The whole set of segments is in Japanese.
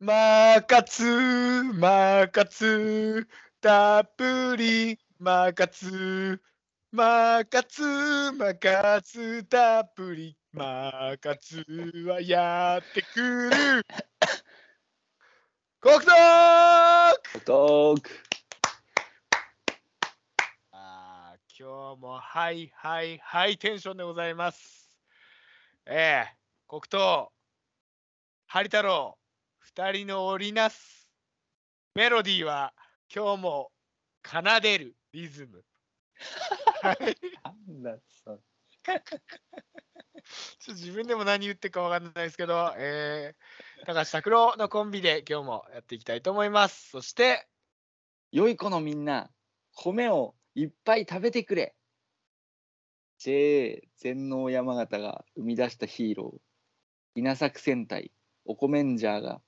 マーカツマーカツたっぷりマーカツマーカツマーカツたっぷりマーカツはやってくる コクトークトーク。あー今日もハイハイハイテンションでございます。ええ黒糖、ハリ太郎、二人の織りなすメロディーは今日も奏でるリズム。はいなんだそれちょっと自分でも何言ってるかわかんないですけど、えー、高橋拓郎のコンビで今日もやっていきたいと思います。そして、良い子のみんな、米をいっぱい食べてくれ。JA 全農山形が生み出したヒーロー、稲作戦隊おコメンジャーが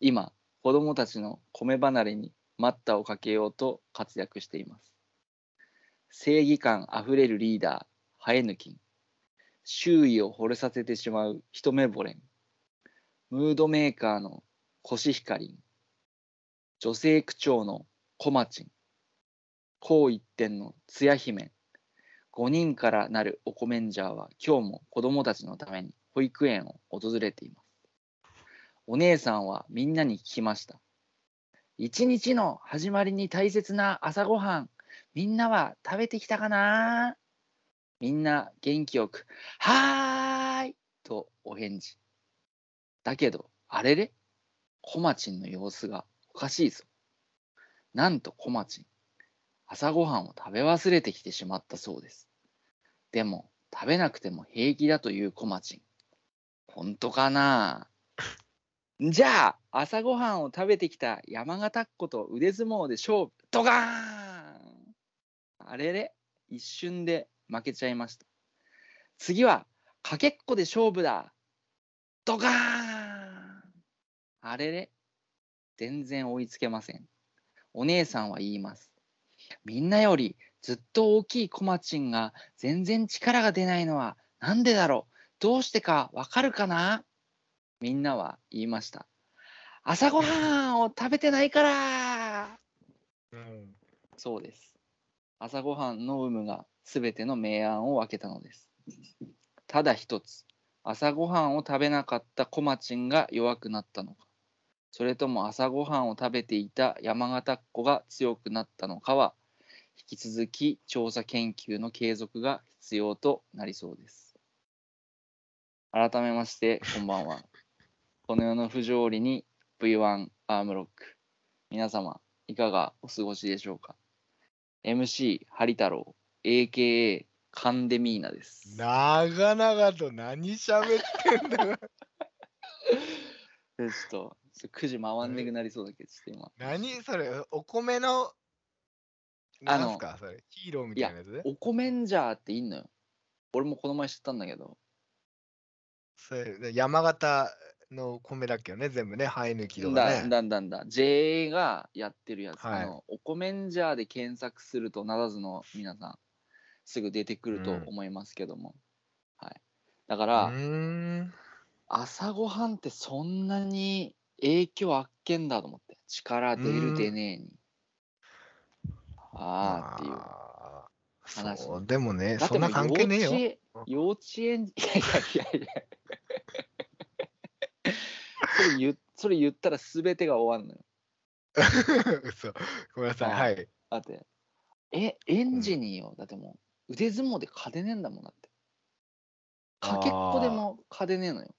今、子供たちの米離れに待ったをかけようと活躍しています。正義感あふれるリーダー、ハエヌキン。周囲を惚れさせてしまう一目惚れん。ムードメーカーのコシヒカリン。女性区長のコマチン。紅一点のつや姫。5人からなるおコメンジャーは今日も子供たちのために保育園を訪れています。お姉さんはみんなに聞きました。一日の始まりに大切な朝ごはん、みんなは食べてきたかな？みんな元気よく、はーいとお返事。だけど、あれれ？コマチンの様子がおかしいぞ。なんとコマチン、朝ごはんを食べ忘れてきてしまったそうです。でも、食べなくても平気だというコマチン。本当かな？じゃあ、朝ごはんを食べてきた山形っ子と腕相撲で勝負、ドガーン。あれれ。一瞬で負けちゃいました。次は、かけっこで勝負だ。ドガーン。あれれ。全然追いつけません。お姉さんは言います。みんなよりずっと大きいコマチンが全然力が出ないのはなんでだろう。どうしてかわかるかな？みんなは言いました。朝ごはんを食べてないからうん、そうです。朝ごはんの有無がすべての明暗を分けたのです。ただ一つ、朝ごはんを食べなかったコマチンが弱くなったのか、それとも朝ごはんを食べていた山形っ子が強くなったのかは、引き続き調査研究の継続が必要となりそうです。改めまして、こんばんは。この世の不条理に V1 アームロック。皆様、いかがお過ごしでしょうか ?MC、ハリ太郎、AKA カンデミーナです。長々と何喋ってんだよ。ちょっと、9時回んなくなりそうだけど、ちょっと今。何それお米の、あのヒーローみたいなやつ？おコメンジャーっていんのよ。俺もこの前知ったんだけど。それ山形の米だっけどね、全部ね、生え抜きとかだね。だんだんだ。JA がやってるやつ。はいあのおコメンジャーで検索すると、ならずの皆さん、すぐ出てくるとうん思いますけども。はい。だかうら。朝ごはんってそんなに影響あっけんだと思って。力出るうん出ねえに。ああっていう。話そう、でもね、そんな関係ねえよ。幼稚園幼稚園、いやいやいやいや。それ言それ言ったら全てが終わんのよ。嘘ごめんなさい。あはい。だって、え、エンジニーよ。だってもう腕相撲で勝てねえんだもんだって。かけっこでも勝てねえのよ。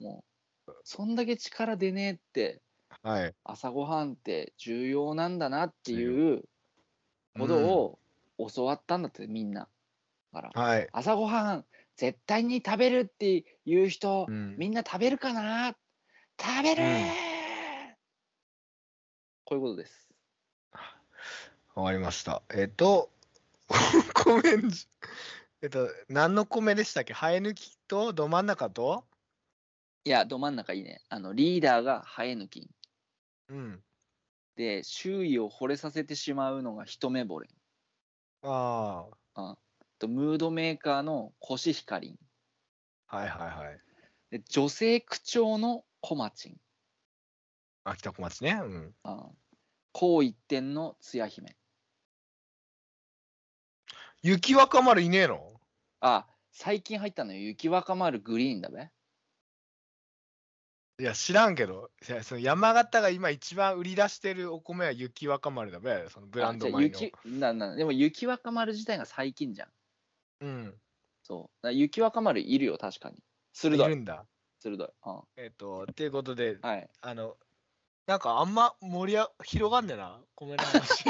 もう、そんだけ力出ねえって、はい。朝ごはんって重要なんだなっていうことを教わったんだって、みんな。だから、はい。朝ごはん絶対に食べるっていう人、うんみんな食べるかな？食べる、うんこういうことです。わかりました。えっと、米んじえっと、何の米でしたっけ？生え抜きとど真ん中と？いや、ど真ん中いいね。あの、リーダーが生え抜き。うん。で、周囲を惚れさせてしまうのが一目惚れ。あと、ムードメーカーのコシヒカリン。あ、はいはいはい。で、女性区長のコマチン。秋田小町ね。うん。あ高一点のつや姫。雪若丸いねえの？あ、最近入ったのよ。雪若丸グリーンだべ。いや、知らんけど、いやその山形が今一番売り出してるお米は雪若丸だべ、そのブランド。あじゃあ雪ななでも雪若丸自体が最近じゃん。うん。そう。雪若丸いるよ、確かに。鋭い。いるんだ。鋭い。うん。えっ、と、っていうことで、はい。あの、なんかあんま盛りあ広がんねえな、米の話。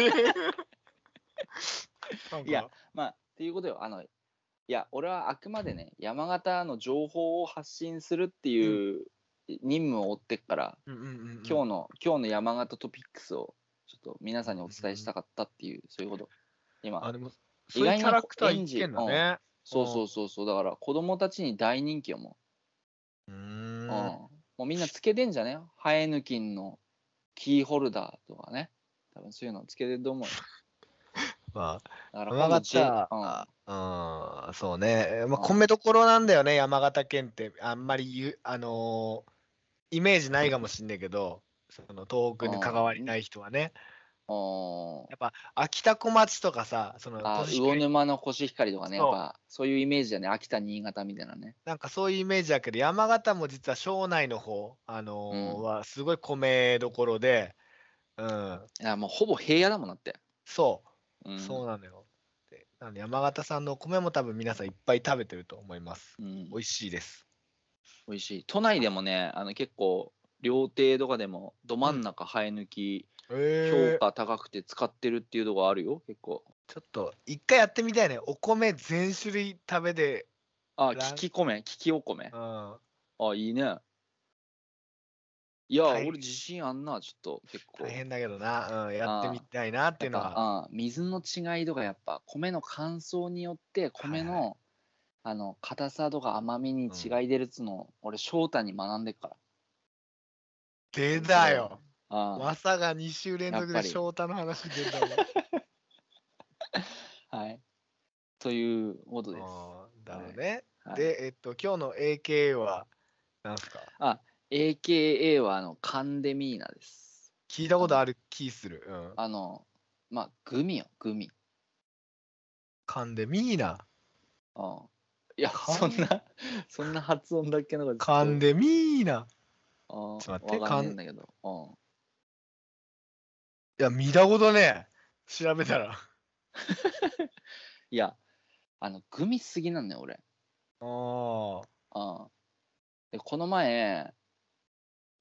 なんかいや、まあ、っていうことよ。あの、いや、俺はあくまでね、山形の情報を発信するっていう任務を負ってっから、うんうんうんうん、今日の、今日の山形トピックスを、ちょっと皆さんにお伝えしたかったっていう、そういうこと。今、あ、でも、そういうキャラクターいけんだね。そうそうそうそう、だから子供たちに大人気よ、もうーう。ん。うん。もうみんなつけてんじゃね？ハエヌキンのキーホルダーとかね。多分そういうのつけてると思うよ。まだからあ、山形、うんうん、そうね。まあ、うん米どころなんだよね、山形県って。あんまり言う、あのーイメージないかもしんないけど、その東北に関わりない人はね。うんやっぱ、秋田小町とかさ、その、魚沼のコシヒカリとかね、やそうっぱそういうイメージだね、秋田、新潟みたいなね。なんかそういうイメージだけど、山形も実は庄内の方、あのーうんはすごい米どころで、うん、いや、もうほぼ平野だもんなって。そうう、ん、そうなのよ。でなんで山形産のお米も多分皆さんいっぱい食べてると思います。うん美味しいです。美味しい。都内でもね、あの結構、料亭とかでも、ど真ん中生え抜き、え評価高くて使ってるっていうとこあるよ、結構。ちょっと一回やってみたいね。お米全種類食べて、あ、ラン利き米、利きお米う。ん、あ、いいね。いや、俺自信あんな、ちょっと結構。大変だけどな、うん、やってみたいなっていうのは。うん水の違いとかやっぱ米の乾燥によって米の、はいあの硬さとか甘みに違い出るっつうのを、俺翔太に学んでっから出たよ。あまさか2週連続で翔太の話出たわ。あ はいということですだろうね。はいで、えっと、今日の AKA は何すか？AKA はあのカンデミーナです聞いたことある気する。うん。あのまあグミよグミカンデミーナ？うんいやそんなそんな発音だっけのがカンデミーナ？あーちょっと待ってわかんないんだけどうんいや、見たことね調べたら。いやあのグミすぎなんだよ俺ああ。うんでこの前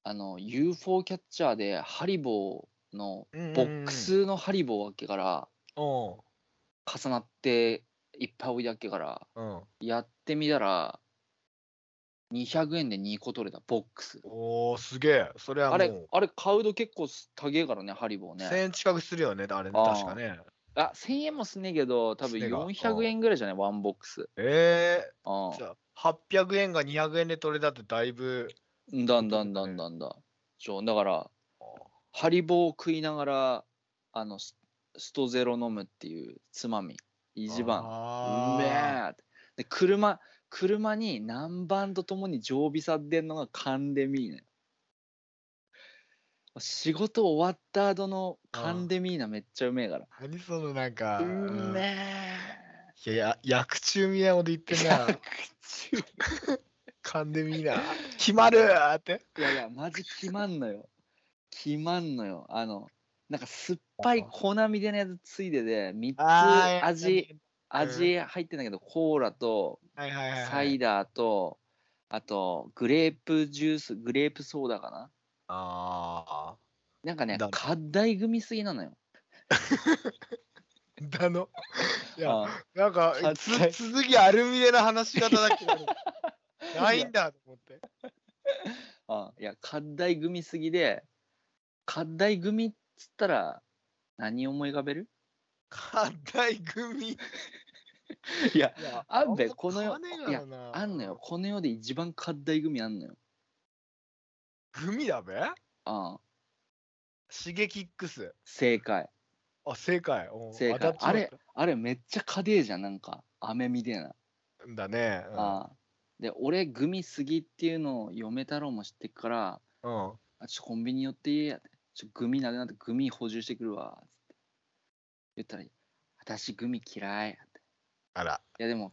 あの UFO キャッチャーでハリボーのうんボックスのハリボーわけからうん。重なっていっぱい置いてあっけからうん。やってみたら200円で2個取れたボックス。おー、すげえ。それはもう。あれあれ買うと結構高えからねハリボーね。1000円近くするよね、あれね、あー。確かね。あ1000円もすんねえけど多分すねえが。400円ぐらいじゃないワンボックス。えうんー、じゃあ、800円が200円で取れたってだいぶ。だんだんだんだんだそうだからハリボーを食いながらあのスストゼロ飲むっていうつまみ。一番。うめあえって。で車車に南蛮とともに常備さってんのがカンデミーナ仕事終わった後のカンデミーナめっちゃうめえから。ー何そのなんか。ううんめいや、や薬中みたいなこと言ってえんな。噛んでみーな。決まるーって。いやいやマジ決まんのよ。決まんのよ。あのなんか酸っぱい粉みたいなやつついでで3つ味味入ってんだけどコーラとはいはいはい、はい。サイダーとあとグレープジュースグレープソーダかな？あなんかねだ課題組みすぎなのよあ。だの。いや、あなんか続きあるみでな話し方だけど、ないんだと思って。あいや課題組みすぎで課題組っつったら何思い浮かべる？課題組。いやいやあんべまこの世買わねえからなあんのよ。この世で一番課題組あんのよ組だべああシゲキックス。正解あ、正解。お正解あれあれめっちゃ課題じゃんなんか飴みたいな、だね。うんああで俺グミすぎっていうのを嫁太郎も知ってっからうん。あちょコンビニ寄っていいやって。ちょグミなくなってグミ補充してくるわ。つって。言ったら、私グミ嫌い。あら。いやでも、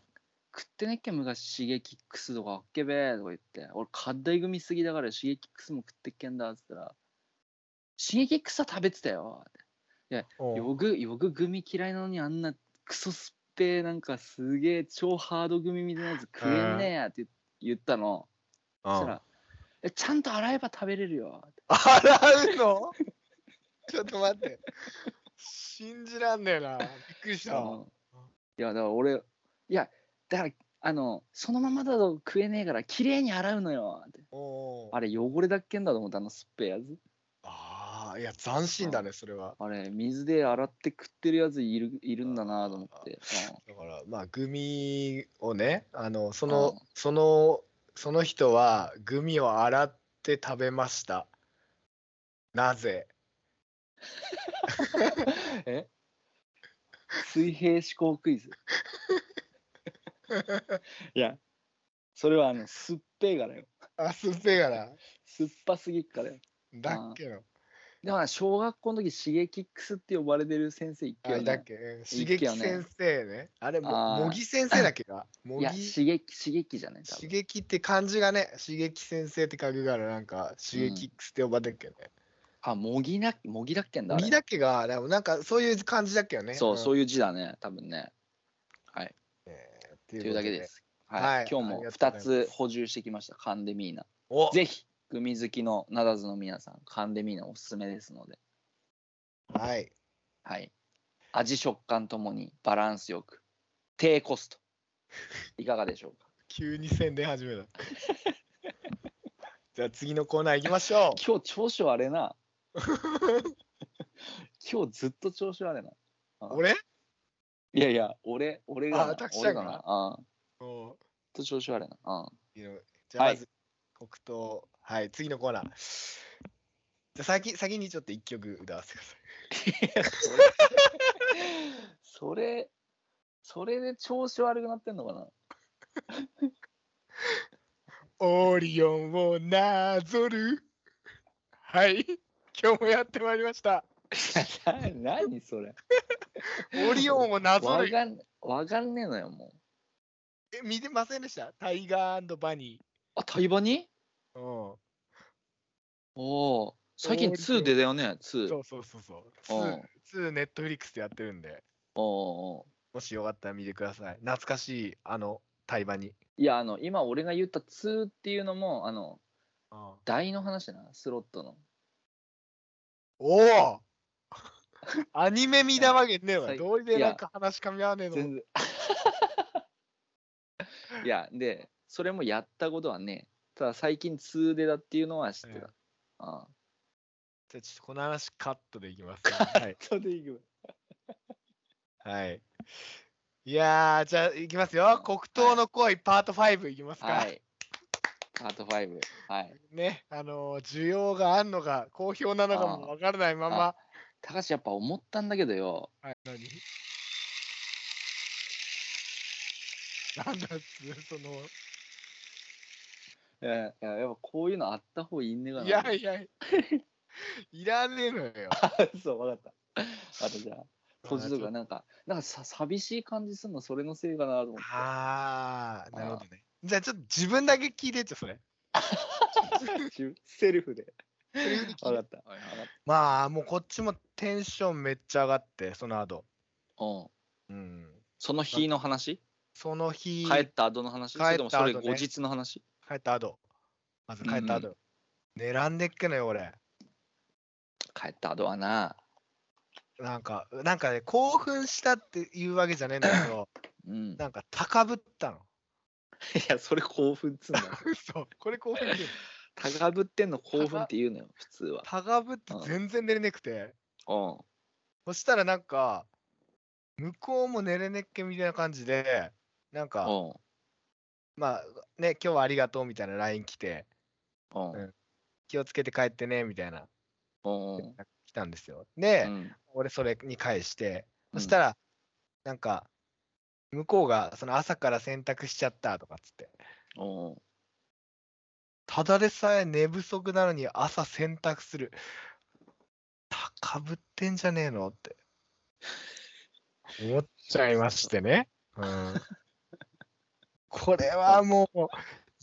食ってねっけ昔、シゲキックスとかあっけべーとか言って、俺、カッダイグミすぎだからシゲキックスも食ってっけんだっつったら、シゲキックスは食べてたよ。っておうよぐ、よぐグミ嫌いなのにあんなクソすっぺーなんかすげえ超ハードグミみたいなやつ食えんねえやって言ったの。そしたうんら、えちゃんと洗えば食べれるよ。洗うの？ちょっと待って。信じらんねえな。びっくりした。うんいや、だから俺、いや、だから、あの、そのままだと食えねえから、綺麗に洗うのよ。ってあれ、汚れだっけんだと思った、あのすっぺえやつ。ああ、いや、斬新だね、それは。あれ、水で洗って食ってるやついるいるんだなと思って。だから、まあ、グミをね、あの、そうんの、その、その人は、グミを洗って食べました。なぜ？う んえ？水平思考クイズ。いや、それはあの、すっぺえからよ。あ、すっぺえから。酸っぱすぎっからよ。だっけの。でもな小学校の時、シゲキックスって呼ばれてる先生いっけあ。だっけ刺激よね先生ね。あれ、もあー茂木先生だっけか茂いや、木刺激、刺激じゃね多刺分。激って漢字がね、刺激先生って書くから、なんか、刺激って呼ばれてるけどね。あ、模擬な、模擬だっけんだ。あれ茂木だっけが、でもなんか、そういう感じだっけよね。そう、そういいう字だね、多分ね。はい。うん。えーというだけで。す。はい。はい今日もありがとうござい2ますつ補充してきました、カンデミーナ。おぜひ、グミ好きのナダズの皆さん、カンデミーナおすすめですので、はい。はい。味食感ともにバランスよく、低コスト。いかがでしょうか？急に宣伝始めた。じゃあ次のコーナー行きましょう。今日調子悪いな。今日ずっと調子悪いな。俺？いやいや、俺、俺がな、あたくちゃんが？な。ああ、ずっおと調子悪いな。じゃあはいまず、黒糖。はい、次のコーナー。じゃあ先先にちょっと一曲歌わせてください。それ、それで調子悪くなってんのかな？オリオンをなぞる。はい、今日もやってまいりました。な 何それオリオンをなぞる。わかん、わかんねえのよ、もう。え見てませんでした？タイガーバニあ、タイバニー？うん。おお。最近オーリオ2出たよね、2。そうそうそうそう。うん2、2ネットフリックスでやってるんで、おうおうもしよかったら見てください。懐かしい、あの、タイバニ。いや、あの、今俺が言った2っていうのも、あの、うん台の話だな、スロットの。おおアニメ見たわけねえわ。最どうりでいやなんか話かみ合わねえの。全然。いや、で、それもやったことはね、ただ最近2出だっていうのは知ってええた。ああ。じゃあちょっとこの話カットでいきます、はい。それでいく。はい。いやー、じゃあいきますよ。黒糖の恋パート5いきますか。はい。パート5。はい。ね、あのー需要があんのか、好評なのかもわからないまま。高橋やっぱ思ったんだけどよ。はい、何？なんだっつその、いやいや、やっぱこういうのあった方がいいんねえかな。いやいや、いらねえのよ。そう、わかった。あとじゃあ、閉じとか、なんか、なんかさ寂しい感じすんの、それのせいかなと思って。あー、なるほどね。じゃあちょっと自分だけ聞いてちょ、それ。セルフで。セリフで聞いてわかった。まあ、もうこっちもテンションめっちゃ上がって、その後。た。うん。うん。その日の話？その日、帰った後の話？帰った後ねそれともそれ後日の話？帰った後。まず帰った後。狙んでっけのよ、俺。帰った後はな。なんか、なんかね、興奮したっていうわけじゃねえんだけど、うん。いなんか高ぶったの。や、それ興奮っつうんだ これ興奮っていうの高ぶってんの興奮って言うのよ、普通は。高ぶってうん全然寝れねくて、うん。そしたらなんか、向こうも寝れねっけみたいな感じで、なんか、うん。まあね、今日はありがとうみたいな LINE 来て、うん。うん気をつけて帰ってねみたいな、うん。来たんですよ。で、うん。俺それに返して、うんそしたら、なんか、向こうがその朝から洗濯しちゃったとかっつって、うん。ただでさえ寝不足なのに朝洗濯する。高ぶってんじゃねえのって。思っちゃいましてね。うん。これはもう、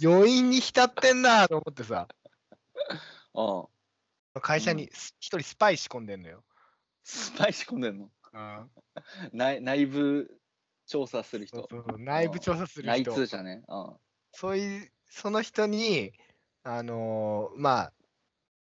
余韻に浸ってんなと思ってさ、うん。会社にす一人スパイ仕込んでんのよ。スパイ仕込んでんの？うん、内内部調査する人。そうそう内部調査する内人。通者ね。うん。そういう、その人に、あのーまあ、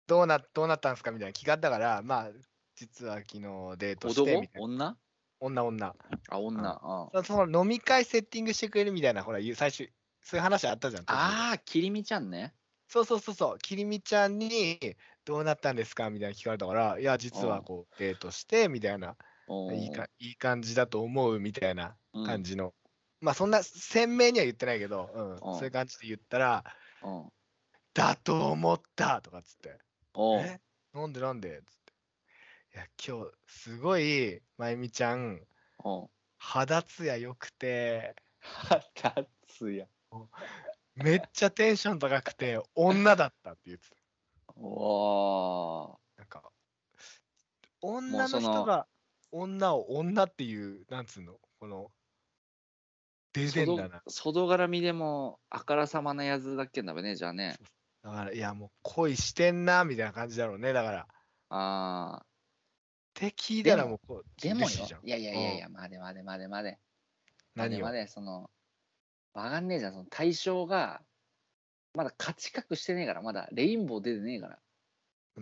どうな、どうなったんですか？みたいな聞かれたから、まあ、実は昨日デートして男？みたいな。女？女、女。あ、女。うん。そその飲み会セッティングしてくれるみたいな、ほら、最初、そういう話あったじゃん。ああ、きりみちゃんね。そうそうそうそう、きりみちゃんに、どうなったんですか？みたいな聞かれたから、いや、実はこう、デートして、みたいな、うんいいかいい感じだと思うみたいなうん感じの。まあ、そんな鮮明には言ってないけど、うん、うんそういう感じで言ったら、うん。だと思ったとかっつって。え？なんでなんでつって。いや、今日、すごい、まゆみちゃん、肌ツヤ良くて、肌つや。めっちゃテンション高くて、女だったって言ってた。おなんか、女の人が女を女っていう、なんつうの、この、出てんだな。外絡みでもあからさまなやつだっけんだべね、じゃあね。だから、いや、もう恋してんな、みたいな感じだろうね。だから、っああ。て聞いたらでももうこう、でもよいやいやいやいや、う待て待て待て待て。ん何を？待て待て、その、わかんねえじゃん、その対象が、まだ価値格してねえから、まだレインボー出てねえから。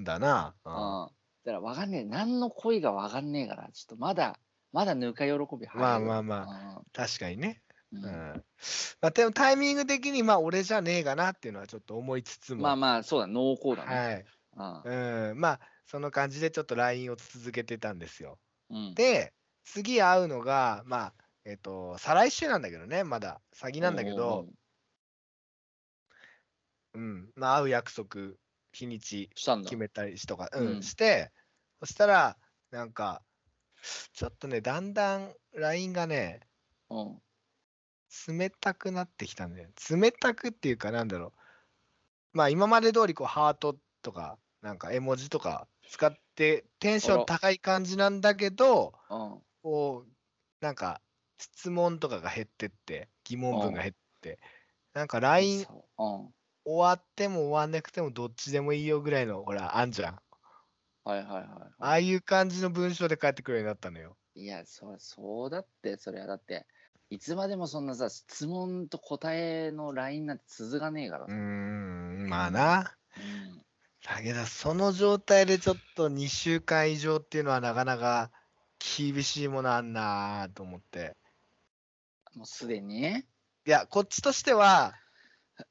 だな。ううんん。だからわかんねえ、何の恋がわかんねえから、ちょっとまだ、まだぬか喜びまあまあまあ。確かにね。ううんん。まあ、でもタイミング的に、まあ、俺じゃねえかなっていうのはちょっと思いつつも。まあまあ、そうだ、濃厚だね。はい。うんうん。まあ、その感じでちょっと LINE を続けてたんですよ。うん。で、次会うのが、まあ、えっ、と、再来週なんだけどね、まだ。先なんだけど、うん。まあ、会う約束、日にち決。めたりしとか、うん、うんして、そしたら、なんか、ちょっとね、だんだん LINE がね、うん。冷たくなってきたんだよ。冷たくっていうか、なんだろう。まあ、今まで通り、こう、ハートとか、なんか絵文字とか使って、テンション高い感じなんだけど、うん。こう、なんか、質問とかが減ってって、疑問文が減って、なんか LINE。終わっても終わんなくてもどっちでもいいよぐらいの、ほら、あんじゃん。はいはいはいあはあいう感じの文章で返ってくるようになったのよ。い。いや、そそうだって、それはだって、いつまでもそんなさ、質問と答えの LINE なんて続かねえからうーさ。ん、まあな。うんだけど、その状態でちょっと2週間以上っていうのはなかなか厳しいものあんなと思って。もうすでに？ね。いや、こっちとしては、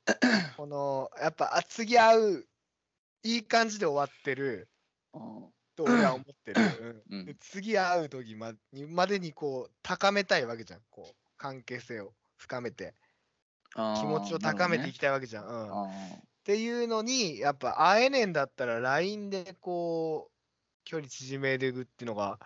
この、やっぱ、あ次会う、いい感じで終わってるうんと俺は思ってる。うんうんで次会う時まにまでにこう、高めたいわけじゃん。こう、関係性を深めて、気持ちを高めていきたいわけじゃん。うん。っあていうのに、やっぱ会えねえんだったら LINE でこう、距離縮めていくっていうのが、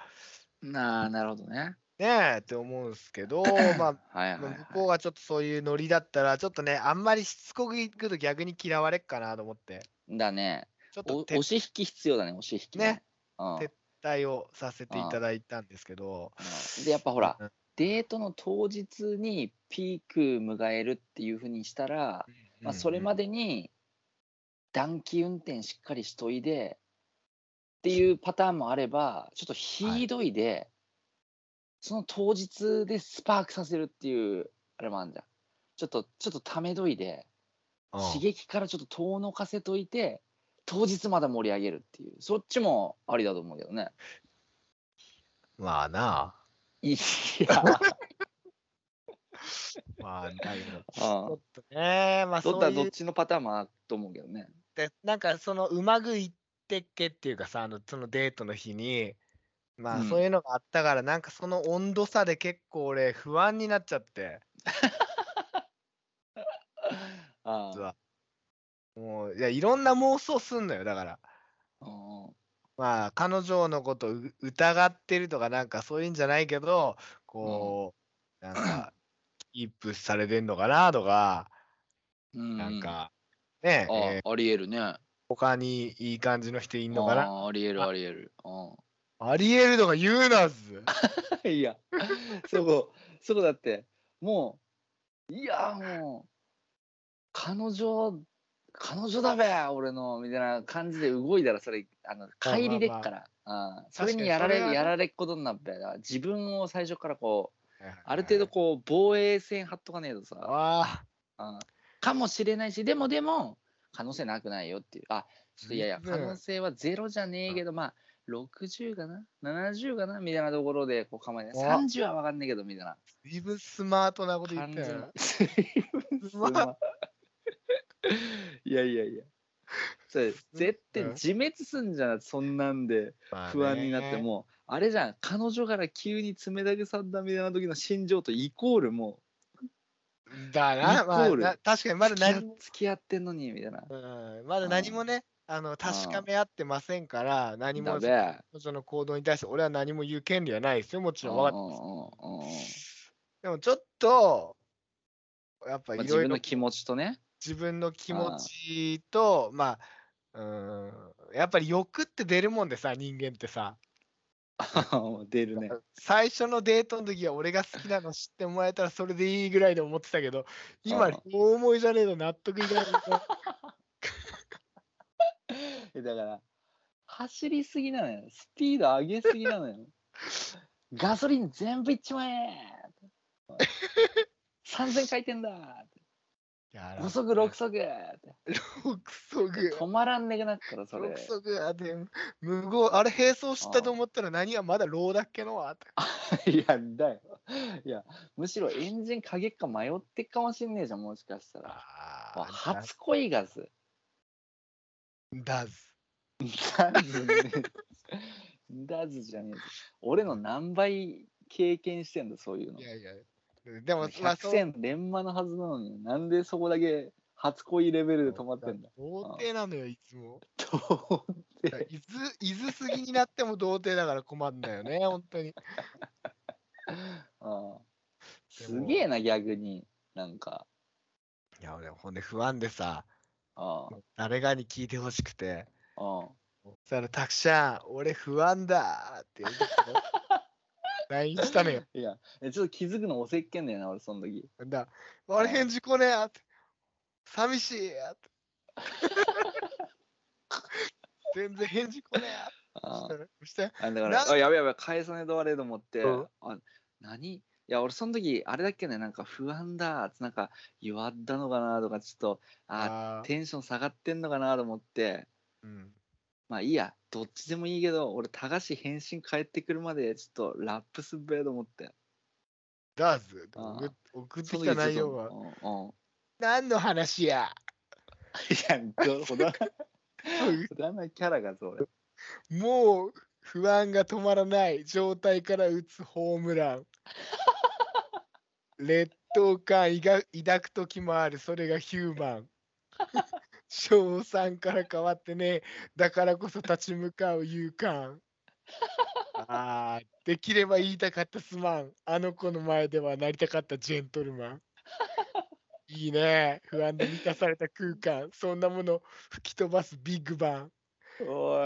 なあ、なるほどね。ねえって思うんですけど、まあ、はいはい、まあはい。向こうがちょっとそういうノリだったら、ちょっとね、あんまりしつこく行くと逆に嫌われっかなと思って、だね。おちょっと撤押し引き必要だね、押し引きね。うん撤退をさせていただいたんですけど、うんで、やっぱほらうん、デートの当日にピーク迎えるっていうふうにしたら、まあ、それまで、でに暖気運転しっかりしといでっていうパターンもあればちょっとひどいで、その当日でスパークさせるっていうあれもあるじゃん。ちょっとちょっとためどいでうん。刺激からちょっと遠のかせといて当日まだ盛り上げるっていう。そっちもありだと思うけどね。まあないや。まあ、だけど、ちあょっとね、まあどっそういう、たどっちのパターンもあると思うけどね。でなんかそのうまくいってっけっていうかさ、あのそのデートの日に、まうん。あそういうのがあったから、なんかその温度差で結構俺不安になっちゃって、あ実は。もう、いや、いろんな妄想すんのよ、だから。あまあ、彼女のことう疑ってるとか、なんかそういうんじゃないけど、こう、なんか、キープされてんのかなとか、うんなんか、ね、あ、えーありえるね。他にいい感じの人いんのかな？あありえるあありえる。うありえるとか言うなず。ん、いや、そこ、そこだって、もう、いや、もう、彼女、彼女だべ、俺の、みたいな感じで動いたら、それ、あの、帰りでっから。あそれにやられやられっことになっべだから自分を最初からこうある程度こう防衛線張っとかねえとさ。あ。あかもしれないしでもでも可能性なくないよっていう。あちょっといやいやうん。可能性はゼロじゃねえけどまあ60かな？70かな？みたいなところでこう構えないお30は分かんねえけどみたいな。随分スマートなこと言ったよな。スマ いやいやいや。それ絶対うん自滅すんじゃんそんなんで不安になっても。うあれじゃん彼女から急に冷たくさったみたいな時の心情とイコールもだな、まあイコール。な確かにまだ何も、付き合ってんのにみたいな。うん、まだ何もね、あの確かめ合ってませんから、何もその行動に対して俺は何も言う権利はないですよ、もちろん。わかっうんうんうん。うんでもちょっと、やっぱま自分の気持ちとね自分の気持ちと、まあ、うん、やっぱり欲って出るもんでさ、人間ってさ。出るね。最初のデートの時は俺が好きなの知ってもらえたらそれでいいぐらいで思ってたけど、今、うん。大思いじゃねえの納得いかない。えだから走りすぎなのよ。スピード上げすぎなのよ。ガソリン全部いっちまえ3000回転だ5速6速って。六速。止まらんねくなっからそれ。六速あで。無謀あれ並走したと思ったら何がまだローだっけのわ いやだよ。いやむしろエンジンかげっか迷ってっかもしんねえじゃんもしかしたら。あ初恋ガス。だず。ダズ。ねダズじゃねえ。ぞ俺の何倍経験してんだそういうの。いやいや。でも、まあ、百そう。戦錬磨のはずなのになんでそこだけ初恋レベルで止まってんだ童貞なのよ、いつも。どうっていず、いずすぎになっても童貞だから困るんだよね、本当に。ああ。すげえな逆になんか。いや、俺、ほんで不安でさ、あ誰かに聞いてほしくて、ああ。そしたら、たくしゃん、俺不安だって言うて LINE したのよ。いやえちょっと気づくのおせっけんだよな俺その時。だ。俺返事来ねえ。って。寂しい。やって。全然返事来ねえ。あそしたらそしたらあだかならあやべやべ返さねえとあれと思って、うん。あ何？いや俺その時あれだっけねなんか不安だってなんか弱ったのかなとかちょっとああー。テンション下がってんのかなと思って。うんまあいいやどっちでもいいけど俺高橋返信返ってくるまでちょっとラップすっべえと思って。ダーズあ送ってそきた内容は。うんうん。何の話や。いやどほど ほどなキャラがそれもう不安が止まらない状態から打つホームラン。劣等感いが抱く時もあるそれがヒューマン賞賛から変わってねだからこそ立ち向かう勇敢。あーできれば言いたかったすまん。あの子の前ではなりたかったジェントルマン。いいね。不安で満たされた空間。そんなもの吹き飛ばすビッグバン。おい。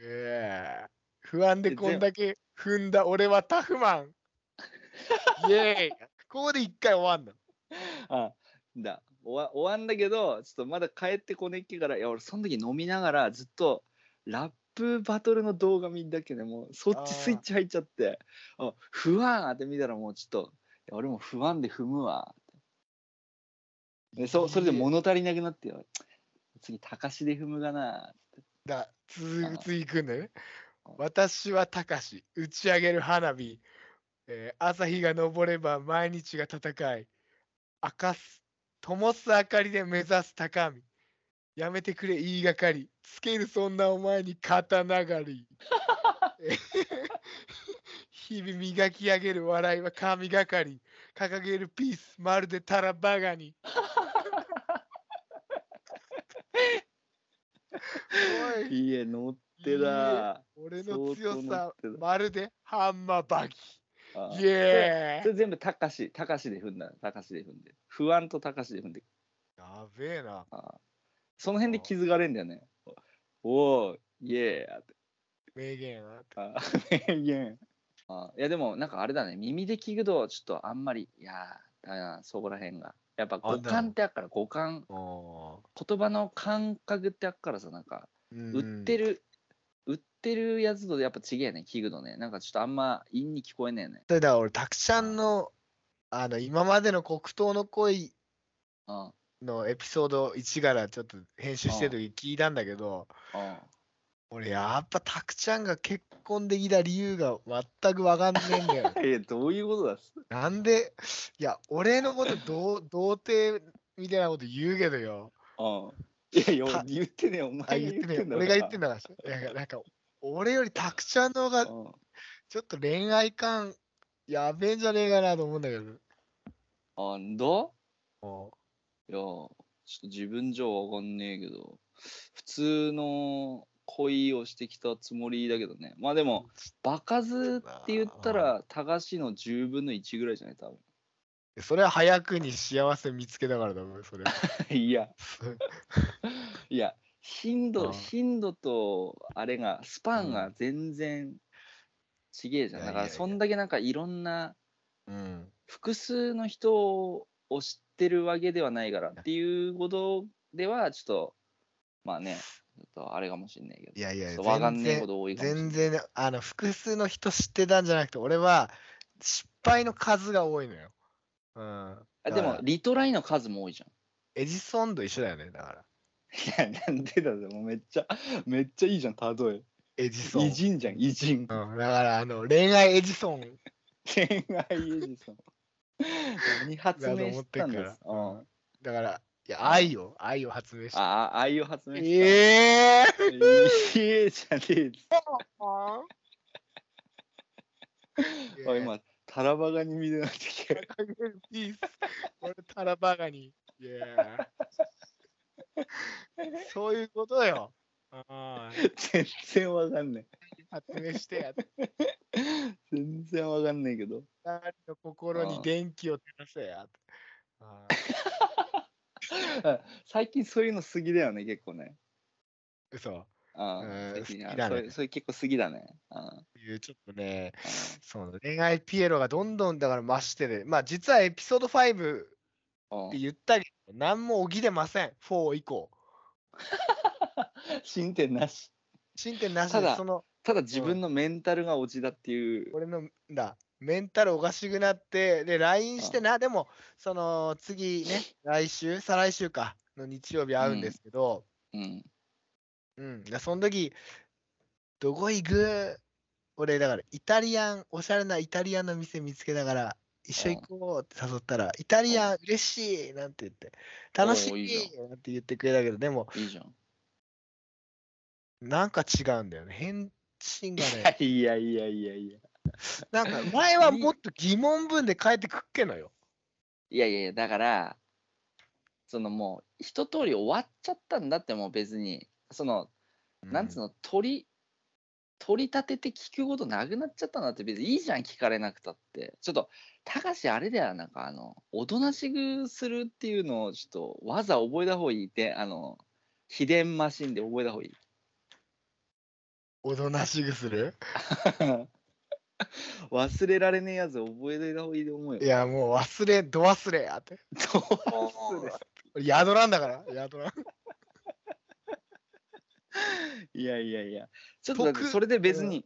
ええ不安でこんだけ踏んだ俺はタフマン。イエーイ。ここで一回終わんの。あだ終わ終わんだけどちょっとまだ帰ってこねっけからいや俺その時飲みながらずっとラップバトルの動画見んだっけねもうそっちスイッチ入っちゃって。あ不安って見たらもうちょっといや俺も不安で踏むわ。ってでそそれで物足りなくなってよ。次高しで踏むがな。だ続次行くんだよね。私はたかし、打ち上げる花火、えー朝日が昇れば毎日が戦い、明かす、灯す明かりで目指す高み。やめてくれ言いがかり、つけるそんなお前に刀狩り。えー日々磨き上げる笑いは神がかり、掲げるピース、まるでタラバガニ。おい。いいえ乗ってだ。俺の強さまるでハンマーバギあイエー。イそれ全部高し高しで踏んだ。高しで踏んで。不安と高しで踏んで。やべえな。あその辺で気づかれんだよね。おお、イエーって。名言やな。あ名言。あいやでもなんかあれだね。耳で聞くとちょっとあんまりいやーだなそこら辺が。やっぱ五感ってあっから五感。お言葉の感覚ってあっからさなんか売ってる。る、売ってるやつとやっぱ違えね聞くのね。なんかちょっとあんま陰に聞こえねえねそれだから俺、たくちゃんの、あの、今までの黒糖の恋うん。のエピソード1からちょっと編集してる時聞いたんだけど、うん。俺やっぱたくちゃんが結婚できた理由が全くわかんねえんだよ。えどういうことだなんで、いや、俺のことどう 童貞みたいなこと言うけどよ。うんいやいやた言ってねえお前言って俺が言ってんだだから。なんか、俺よりたくちゃんの方がうん。ちょっと恋愛感やべえんじゃねえかなと思うんだけど。あんだもいやちょっと自分じゃわかんねえけど普通の恋をしてきたつもりだけどね。まあでも場数って言ったら高しの10分の1ぐらいじゃない？多うそれは早くに幸せ見つけたからだもん、それ。分 いや。いや頻あ度あ頻度とあれがスパンが全然ちげえじゃん。だからそんだけなんかいろんなうん。複数の人を知ってるわけではないからっていうことではちょっとまあねちょっとあれかもしんないけど。いやいや、いかもしれない。全然、あの、複数の人知ってたんじゃなくて、俺は失敗の数が多いのよ。うん。あでもリトライの数も多いじゃん。エジソンと一緒だよね、だから。いやなんでだよもうめっちゃ めっちゃいいじゃん例エジソン。え偉人じゃん偉人。うん、だから、あの、恋愛エジソン。恋愛エジソン。に発明したんだです。と思ってっから。うん。だから、いや、愛を、愛を発明した。ああ愛を発明した。ええいえじゃねえぞー おい今タラバガニみたいになってきてピース。俺、タラバガニ。いや。そういうことよ。全然わかんない発明してや。全然わかんないけど二人の心に電気を照らせや。最近そういうの好きだよね結構ね嘘。あうん好きだね。それそれ結構好きだね。あいうちょっとね、あそう恋愛ピエロがどんどんだから増してる。まあ実はエピソード5っあて言ったけど、何も起きてません。4以降。進展なし。進展なしただでそのただ自分のメンタルが落ちだっていう。俺のだ。メンタルおかしくなってで LINE してな。でもその次ね来週再来週かの日曜日会うんですけどうんうん、でその時どこ行く？俺だからイタリアンおしゃれなイタリアンの店見つけたから一緒行こうって誘ったら、イタリアン嬉しいなんて言って、楽しいなんて言ってくれたけど、でも、いいじゃん。なんか違うんだよね。返信がね、いやいやいやいや。なんか前はもっと疑問文で返ってくっけのよ。いやいやいやだからそのもう一通り終わっちゃったんだってもう別にそのなんつうのの取り取り立てて聞くことなくなっちゃったんだって別にいいじゃん聞かれなくたって。ちょっとたかしあれだよなんかあのおとなしくするっていうのをちょっとわざ覚えた方がいいってあの秘伝マシンで覚えた方がいい。おとなしくする？忘れられねえやつ覚えといた方がいいと思うよ。いや、もう忘れ、ど忘れやって。どう忘れ。俺宿なんだから、宿なん。いやいやいやちょっとだって僕それで別に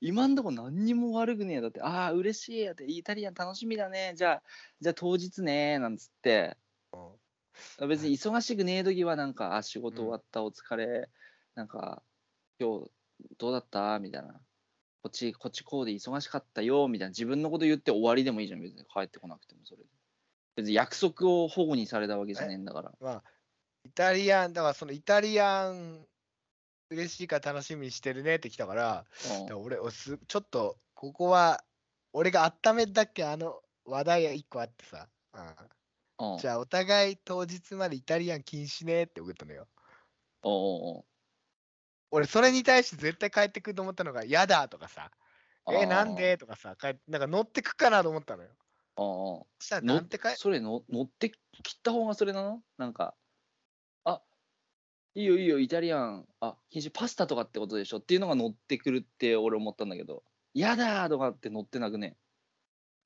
今んとこ何にも悪くねえだってああ嬉しいやってイタリアン楽しみだねじゃあじゃあ当日ねなんつって。別に忙しくねえ時はなんかあ仕事終わったお疲れ、なんか今日どうだった？みたいな。こっちこっちこうで忙しかったよみたいな。自分のこと言って終わりでもいいじゃん別に。帰ってこなくてもそれで。別に約束を保護にされたわけじゃねえんだから。まあ、イタリアン、だからそのイタリアン、嬉しいから楽しみにしてるねって来たから、うん。だから俺おす、ちょっと、ここは、俺が温めだっけ、あの話題が一個あってさ。うん。うん。じゃあ、お互い当日までイタリアン禁止ねって送ったのよ。おう俺、それに対して絶対帰ってくると思ったのが、嫌だとかさ、え、なんでとかさ、帰なんか乗ってくかなと思ったのよ。ああそしたら、のなんてかいそれの乗って切った方がそれなの？なんか。あいいよいいよイタリアン。あ禁止パスタとかってことでしょ？っていうのが乗ってくるって俺思ったんだけど。やだーとかって乗ってなくね？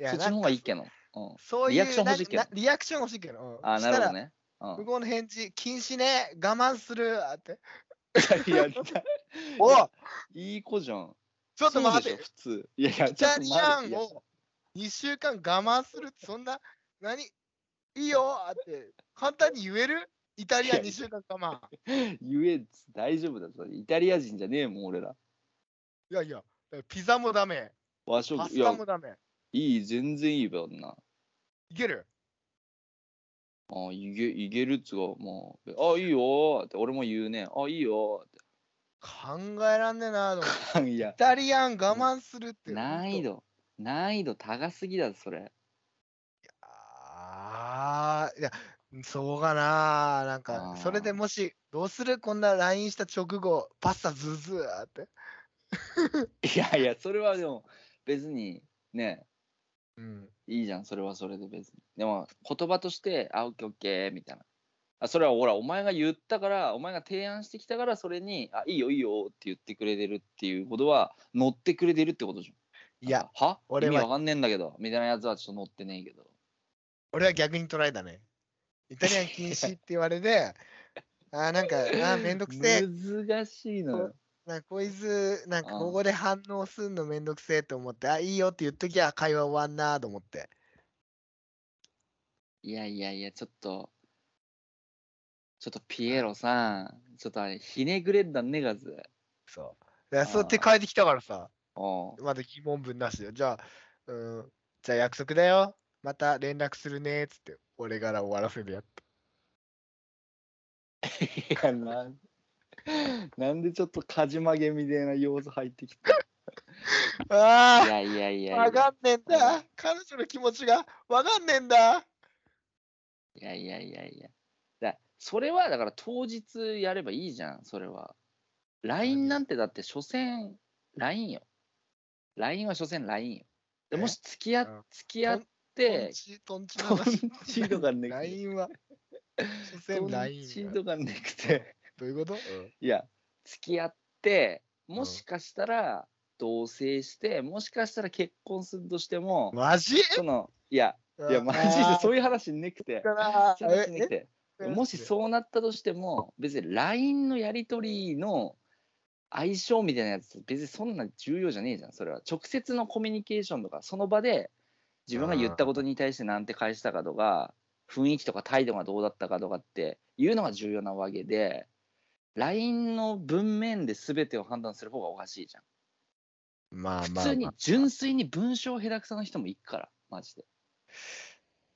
いやそっちの方がいいけど、うん、そういうリアクション欲しいけど。ななリアクション欲しいけど。うん。あなるほどね。したら向こうの返事、禁止ね、我慢する。って。うん、いやおいやいい子じゃん。ちょっと待って。普通。いやいやイタリアンを2週間我慢するって、そんな、何？いいよ。って、簡単に言える？イタリアン2週間我慢。言え大丈夫だぞ。イタリア人じゃねえもん俺ら。いやいや、ピザもダメ、和食パスいやタもダメ。いい全然いいよないける？あいけいけるっつうかもうあいいよ。ーって俺も言うね。あいいよ。ーっ考えらんねえなと思 イタリアン我慢するって。難易度。難易度高すぎだぞそれ。ああ、いや、そうかな。なんあか、ーそれでもし、どうするこんな LINE した直後、パスタズズーって。いやいやそれはでも別にねうん。いいじゃんそれはそれで別にでも言葉としてあオッケーオッケーみたいなあそれはほらお前が言ったからお前が提案してきたからそれにあいいよいいよって言ってくれてるっていうことは乗ってくれてるってことじゃんいやは？俺は意味わかんねえんだけどみたいなやつはちょっと乗ってねえけど俺は逆に捉えたね。イタリアン禁止って言われて、あーなんか、あーめんどくせえ。難しいのよなんかこいつ、なんかここで反応すんのめんどくせえと思って、あ、いいよって言っときゃ会話終わんなと思って。いやいやいやちょっとちょっとピエロさんちょっとあれひねくれんだねがずそう。そうやってあー帰ってきたからさ、まだ疑問文なしよ。じゃあ、うん、じゃあ約束だよ。また連絡するねっつって、俺から終わらせるやっいやなんなんでちょっとカジマゲみたいな要素入ってきた？た。あいやいやいやあ、わかんねえんだ。彼女の気持ちがわかんねえんだ。いやいやいやいや。だそれはだから当日やればいいじゃんそれは。LINE なんてだって所詮 LINE よ。LINE は所詮 LINE よ。もし付き合付き合ってチ、トンチトンの話。チとかね LINE は、所詮トン LINE チは。とかねくて。どういうこと、いや付き合ってもしかしたら同棲してもしかしたら結婚するとしてもマジ？そのいやいやマジでそういう話ねくて。かそういう話ねくて。え？もしそうなったとしても別に LINE のやり取りの相性みたいなやつ別にそんな重要じゃねえじゃんそれは。直接のコミュニケーションとかその場で自分が言ったことに対して何て返したかとか雰囲気とか態度がどうだったかとかっていうのが重要なわけで LINE の文面で全てを判断する方がおかしいじゃん。まあまあ、まあ、普通に純粋に文章下手くそな人もいっからマジで。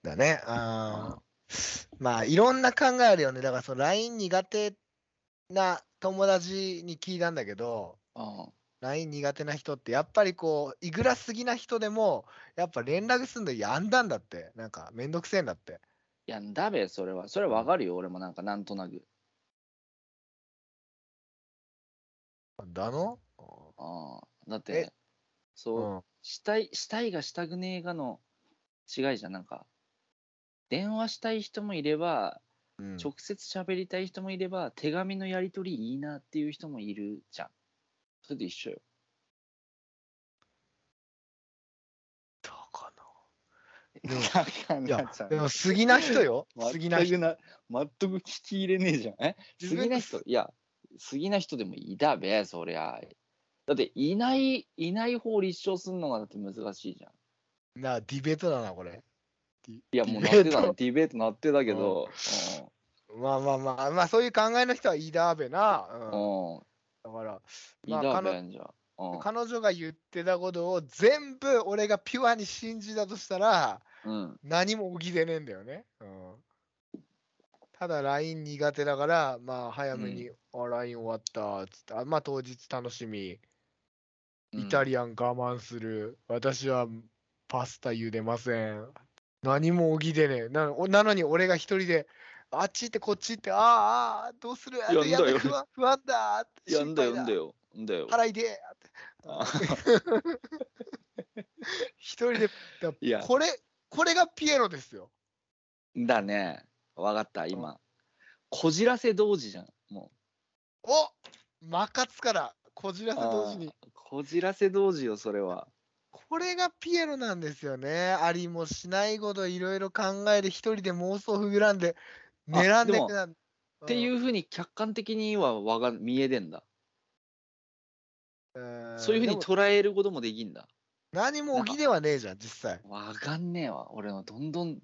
だね。あー。まあ、いろんな考えあるよね。だから、その LINE 苦手な友達に聞いたんだけど、うん、LINE 苦手な人って、やっぱりこう、いぐらすぎな人でも、やっぱ連絡するのやんだんだって。なんか、めんどくせえんだって。いやだべそれは。それはわかるよ俺も。なんかなんとなく。だの？ああ。だっえ？てそう、うん。したいしたいがしたくねえがの違いじゃん。なんか電話したい人もいればうん。直接喋りたい人もいれば、手紙のやり取りいいなっていう人もいるじゃんそれで一緒よ。どうかだから。な。いやでも、杉な人よ。杉な人。全くな全く聞き入れねえじゃん。え？自分杉な人いや杉な人でもいだべそりゃ。だっていないいない方を立証するのがだって難しいじゃん。な、ディベートだな、これ。いやもうなディベート。ってたねディベートなってたけど、まあまあまあ、まあそういう考えの人はいいだべな。うんうん。うんだから、まあ彼女が言ってたことを全部俺がピュアに信じたとしたら、うん。何も起きてねえんだよね。うん、ただ LINE 苦手だから、まあ早めに、あ、LINE 終わったっつって、あまあ当日楽しみ、イタリアン我慢する、私はパスタ茹でません。何も起きてねえ。なのに俺が一人で、あっち行ってこっち行って、ああ、どうするやんだよ。や不安不安だいやんだよ心配んだよ。んだよ。払いでって。あ一人で、だ いや。これ、これがピエロですよ。だね。わかった今。こじらせ同時じゃんもおマカツからこじらせ同時に。こじらせ同時よ、それは。これがピエロなんですよね。ありもしないこといろいろ考えて一人で妄想膨らんで狙んででもくなんっていうふうに客観的にはわが見えてんだ。うんそういうふうに捉えることもできんだ。何も起きではねえじゃん実際わかんねえわ。俺のどんどん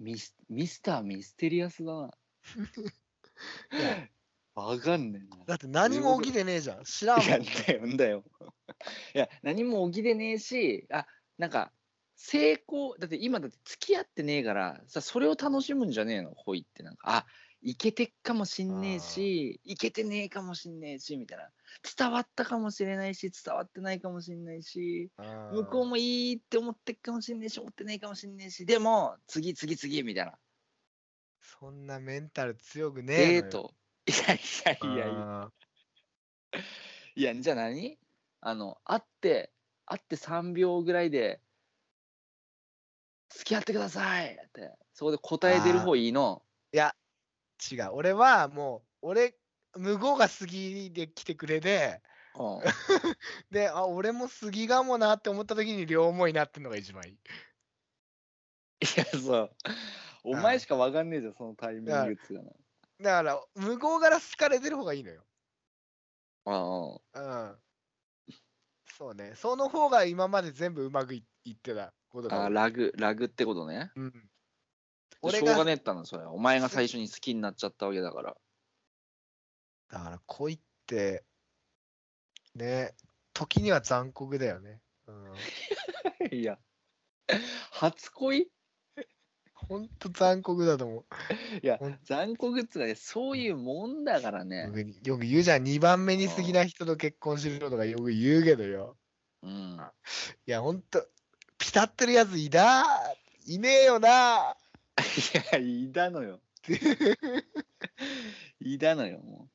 ミスミスターミステリアスだな。わかんねえな。だって何も起きでねえじゃん知らんもんいや、だよ、んだよ。いや、何も起きでねえし、あ、なんか、成功、だって今だって付き合ってねえから、さ、それを楽しむんじゃねえの、恋ってなんか、あ、いけてっかもしんねえし、いけてねえかもしんねえし、みたいな。伝わったかもしれないし、伝わってないかもしんないし、向こうもいいって思ってっかもしんねえし、思ってないかもしんねえし、でも、次、次、次、みたいな。そんなメンタル強くねえデート。いやいやいやいや。あいや、じゃあ何？あの、会って、会って3秒ぐらいで、付き合ってくださいって、そこで答え出る方いいの？ーいや違う。俺はもう俺向こうが杉で来てくれでうん、であ俺も杉かもなって思った時に両思いになってんのが一番いいいや、そう。お前しかわかんねえじゃん、そのタイミングっつうの。だから向こうから好かれてる方がいいのよ。ああ。うん。そうね。その方が今まで全部うまくいいってたこああ、ラグ、ラグってことね。うんし俺ょうががねえったの、それは。お前が最初に好きになっちゃったわけだから。だから恋ってね時には残酷だよねうん いや、初恋？ほんと残酷だと思ういや残酷っつうかね、そういうもんだからね。よく言うじゃん2番目に好きな人と結婚しろとかよく言うけどようん。いやほんとピタってるやついないねえよないや、いたのよ。いたのよ、も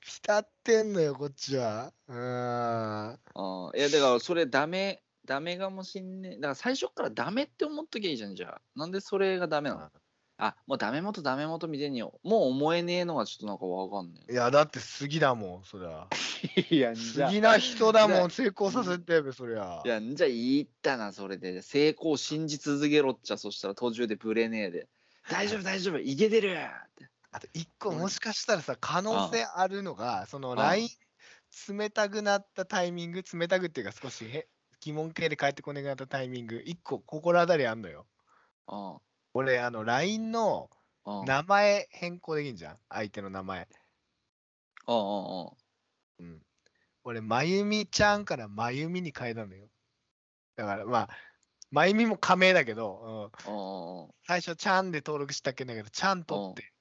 ピタってんのよこっちはうんう。ああ、いや、だからそれダメ、ダメかもしんねえ。だから最初からダメって思っときゃいいじゃん、じゃあ。なんでそれがダメなの？あ、もうダメ元ダメ元見てんよ。もう思えねえのがちょっとなんかわかんねいやだって杉だもんそりゃえ。いや、杉な人だもん成功させてよそりゃや、じゃあ言ったな、それで。成功信じ続けろっちゃ、そしたら途中でブレねえで。大丈夫、大丈夫、いけてるって。あと一個もしかしたらさ可能性あるのがそのあ LINE 冷たくなったタイミング冷たくっていうか少しへ疑問系で返ってこなくなったタイミング一個心当たりあんのようん。俺あの LINE のうん。名前変更できんじゃん？相手の名前うんうんうん。うん俺まゆみちゃんからまゆみに変えたのよだからまあまゆみも仮名だけど、うん、うんうんうん。最初ちゃんで登録したっけんだけどちゃんとって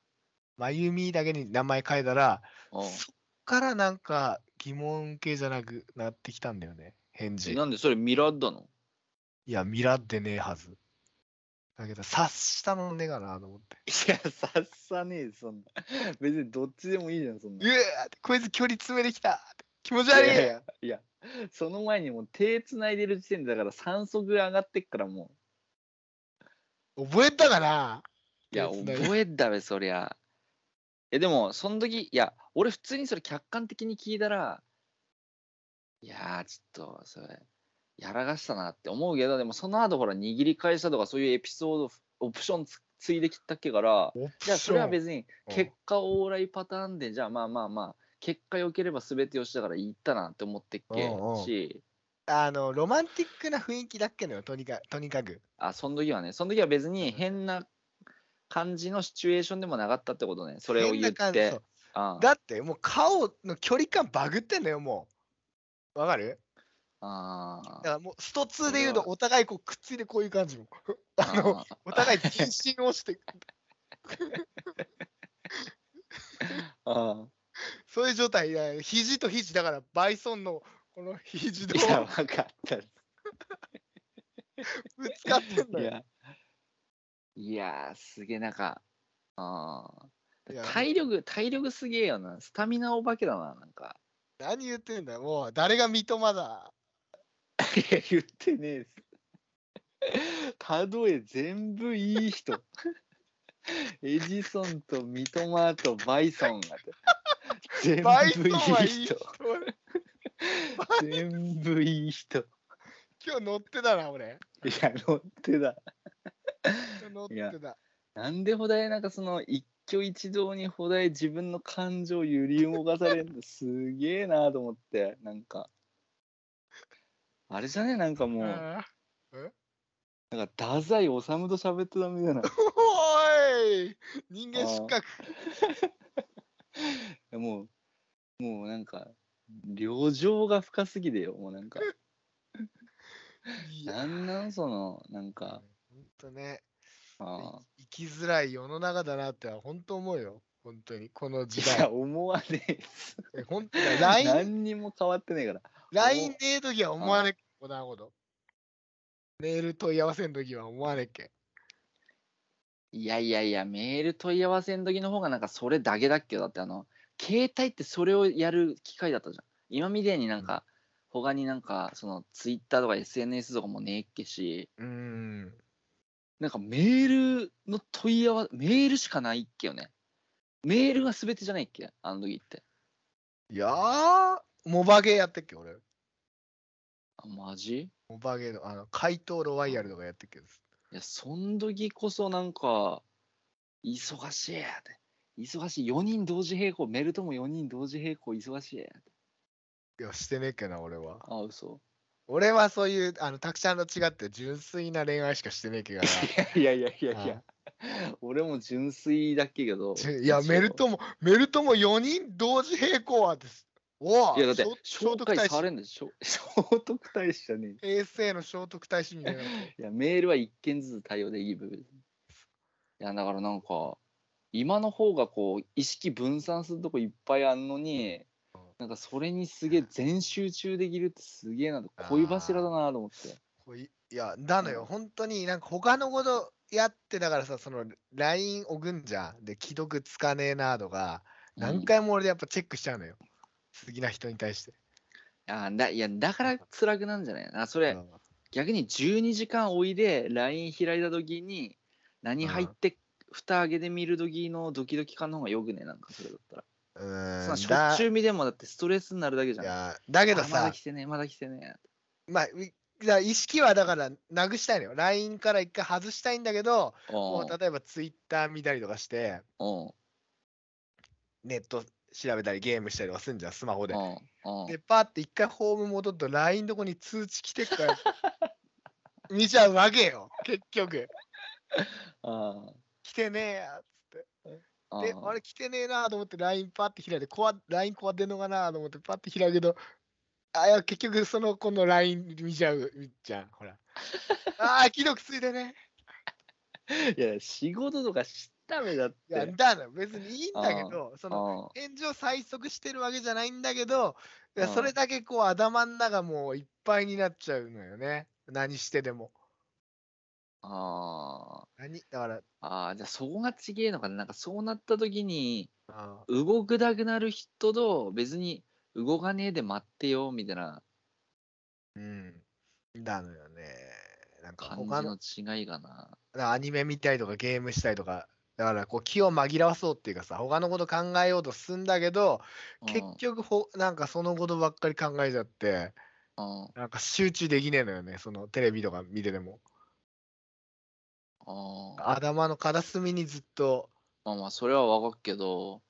まゆみだけに名前変えたらうんそっからなんか疑問系じゃなくなってきたんだよね、返え事。なんでそれミラッだの？いや、ミラってねえはず。だけど、察したのねえかなと思って。いや、さっさねえ、そんな。別にどっちでもいいじゃん、そんな。うわこいつ距離詰めてきたって気持ちい悪いやいや、いや、その前にもう手つないでる時点でだから酸素上がってっからも覚えたかな？う。いや、覚えたべ、そりゃ。え、でも、その時、いや、俺普通にそれ客観的に聞いたら、いやー、ちょっと、それ、やらかしたなって思うけど、でもその後ほら、握り返したとかそういうエピソード、オプションつついできたっけから、じゃあそれは別にうん。結果往来パターンで、じゃあまあまあまあ、結果良ければ全てよしだから言ったなって思ってっけうんうん。し、あの、ロマンティックな雰囲気だっけのよ、とにかとにかく。あ、その時はね、その時は別に変な感じのシチュエーションでもなかったってことね、それを言って。だって、もう顔の距離感バグってんのよ、もう。わかる？あだからもう、スト2で言うと、お互いこうくっついてこういう感じも。あの、あお互い全身をして、あそういう状態。肘と肘、だからバイソンのこの肘といや、分かった。ぶつかってんのよ。いや、すげえ、なんか、あ体力、体力すげえよな。スタミナお化けだな、なんか。何言ってんだよ、もう誰が三笘だ。いや、言ってねえです。例え全部いい人。エジソンと三笘とバイソンが。全部いい人人。全部いい人。い今日乗ってたな、俺。や、乗ってた。乗ってた。なんでホダイなんかその一挙一動にホダイ自分の感情を揺り動かされるのすげえなと思って、なんか。あれじゃね？なんかもう、あなんか太宰治と喋ってたみたいな。ーおい！人間失格。もう、もうなんか、旅情が深すぎでよ、もうなんか。なんなんその、なんか、ほんとね、ああ。生きづらい世の中だなって本当思うよ。本当に、この時いや、代。思わねえ本当だ LINE、何にも変わってねえから。LINE でええ時は思わねえっけ、こんなこと。メール問い合わせん時は思わねえっけ。いやいやいや、メール問い合わせの時の方がなんかそれだけだっけど、だってあの、携帯ってそれをやる機会だったじゃん。今みたいになんか、他になんか、その、ツイッターとか SNS とかもねえっけし、うーん。なんかメールの問い合わせ、メールしかないっけよね。メールが全てじゃないっけ？あの時って。いやー、モバゲーやってっけ、俺。あ、マジ？モバゲーの、あの、怪盗ロワイヤルとかやってっけど。いや、そん時こそなんか、忙しいやって。忙しい。4人同時並行、メルとも4人同時並行、忙しいやって。いや、してねえっけな、俺は。あ、嘘。俺はそういう、あの、たくちゃんと違って純粋な恋愛しかしてねえけどな。いやいやいやいや、俺も純粋だっけけど。ちいや、メルトも、メルトも4人同時並行はです。おおいや、だって聖、徳太子。されんでしょ。聖徳太子じゃねえ。平成の聖徳太子みたいな。いや、メールは一件ずつ対応できる部分。いや、だからなんか、今の方がこう、意識分散するとこいっぱいあんのに、なんかそれにすげえ全集中できるってすげえなと、恋柱だなと思って。いいや、なのよ、うん本当になんか他のことやってだからさ、その LINE 送んじゃん。で、既読つかねえなとか、何回も俺でやっぱチェックしちゃうのよ。好きな人に対して。あだいやだから辛くなんじゃないあそれ、うん。逆に12時間おいで LINE 開いた時に何入って蓋開けて見る時のドキドキ感の方がよくね？なんかそれだったら、うーん。そんなしょだっちゅう見でもだってストレスになるだけじゃん。いやだけどあまださ来、てねまだ来てねまあ、いだ意識はだからなくしたいのよ。LINE から一回外したいんだけど、もおうう例えば Twitter 見たりとかして、ネット調べたりゲームしたりとかすんじゃん、スマホで。おうおうで、パーって一回ホーム戻ると LINE どこに通知来てっから 見ちゃうわけよ、結局。あ来てねえやっつって。あで、あれ来てねえなと思って LINE パって開いて、こわ LINE こわってんのかなと思ってパって開くけど、あ、いや、結局その子の LINE 見ちゃうじゃん、ほら。ああ、既読ついてね。いや仕事とかしためだっいや、てだから別にいいんだけど、その、あ炎上催促してるわけじゃないんだけど、いやうん。それだけこう頭の中もういっぱいになっちゃうのよね。何してでも。あ何？だから、ああじゃあそこがちげえのかな。なんかそうなった時にあ動くなくなる人と別に動かねえで待ってよみたいな。うん。だのよね。なんか感他の。じの違いがな。アニメ見たりとかゲームしたりとか、だからこう気を紛らわそうっていうかさ、他のこと考えようとすんだけど、結局ほ、なんかそのことばっかり考えちゃって、うん、うん、なんか集中できねえのよね、そのテレビとか見てても。ああ頭の片隅にずっと、まあまあそれはわかっけど。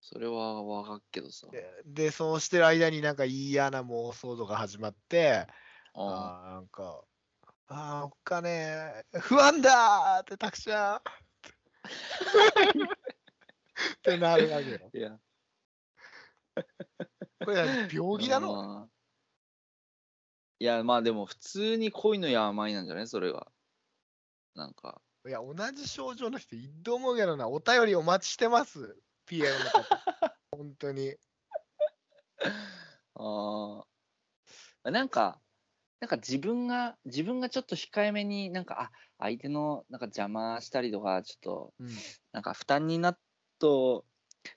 それはわかっけどさ。でで、そうしてる間になんか嫌な妄想とか始まって、ああーなんか、ああ、おっかねえ、不安だーってたくちゃん。ってなるわけよ。いやこれは病気なの？まあいやまあでも普通に恋の病なんじゃない？それが。なんか。いや、同じ症状の人いると思うけどな、お便りお待ちしてます、PL の方。本当に。ああ。なんか、なんか自分が、自分がちょっと控えめになんか、あ、相手のなんか邪魔したりとか、ちょっと、うんなんか負担になっと、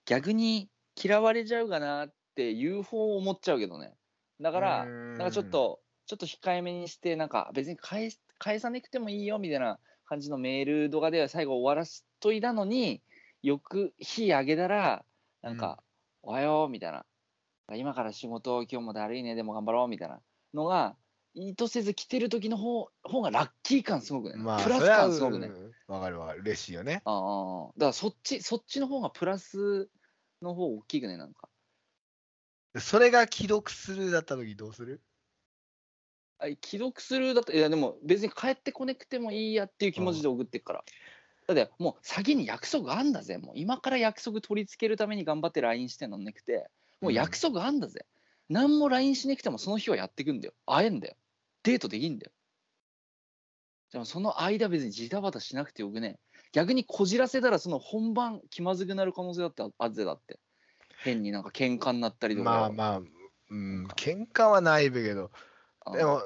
逆に嫌われちゃうかなっていう方を思っちゃうけどね。だから、なんかちょっと、ちょっと控えめにして、なんか別に返す返さなくてもいいよみたいな感じのメールとかで最後終わらしといたのに、翌日あげたら、なんか、おはようみたいな。今から仕事、今日もだるいね、でも頑張ろうみたいなのが、意図せず来てる時の方方がラッキー感すごくね。まあ、プラス感すごくね。うんわかるわかる。嬉しいよね。ああだからそっち、そっちの方がプラスの方大きくね、なんか。それが既読するだった時どうする？あ既読するだって、いやでも別に帰ってこなくてもいいやっていう気持ちで送ってっから。だってもう先に約束あんだぜ。もう今から約束取り付けるために頑張って LINE してんのなくて、もう約束あんだぜ。何も LINE しなくてもその日はやってくんだよ。会えんだよ。デートできんだよ。でもその間別にジタバタしなくてよくね。逆にこじらせたらその本番気まずくなる可能性だってあるぜだって。変になんか喧嘩になったりとか。まあまあ、うん、喧嘩はないべけど、あでも、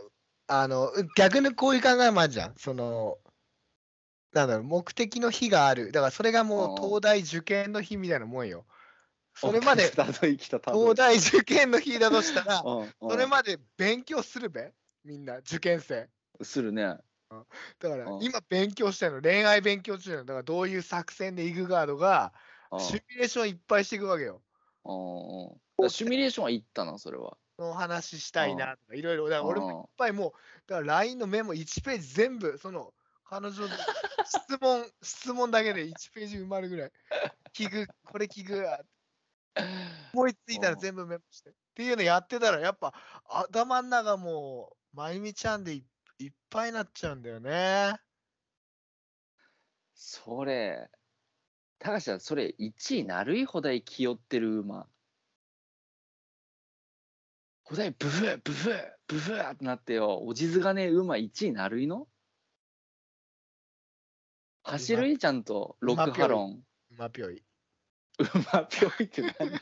あの、逆にこういう考えもあるじゃん。その、なんだろう、目的の日がある。だからそれがもううん東大受験の日みたいなもんよ。それまで東大受験の日だとしたら、それまで勉強するべ？みんな、受験生。するね。だからうん今勉強してるの、恋愛勉強中なの。だからどういう作戦でイグガードが、うんシミュレーションいっぱいしていくわけよ。シミュレーションは行ったな、それは。の話したいなとか、いろいろ。だから俺もいっうんぱいもう、だから LINE のメモ1ページ全部、その、彼女の質問、質問だけで1ページ埋まるぐらい。聞く、これ聞く。思いついたらうん全部メモして。っていうのやってたら、やっぱ頭ん中もう、まゆみちゃんでいいっぱいになっちゃうんだよね。それ、高橋はそれ1位なるいほだい気負ってる馬。ほだいブフーブフーブフーってなってよ、おじずがね、馬1位なるいの？走るいちゃんとロックハロン。馬ぴょい。馬ぴょいってなんだ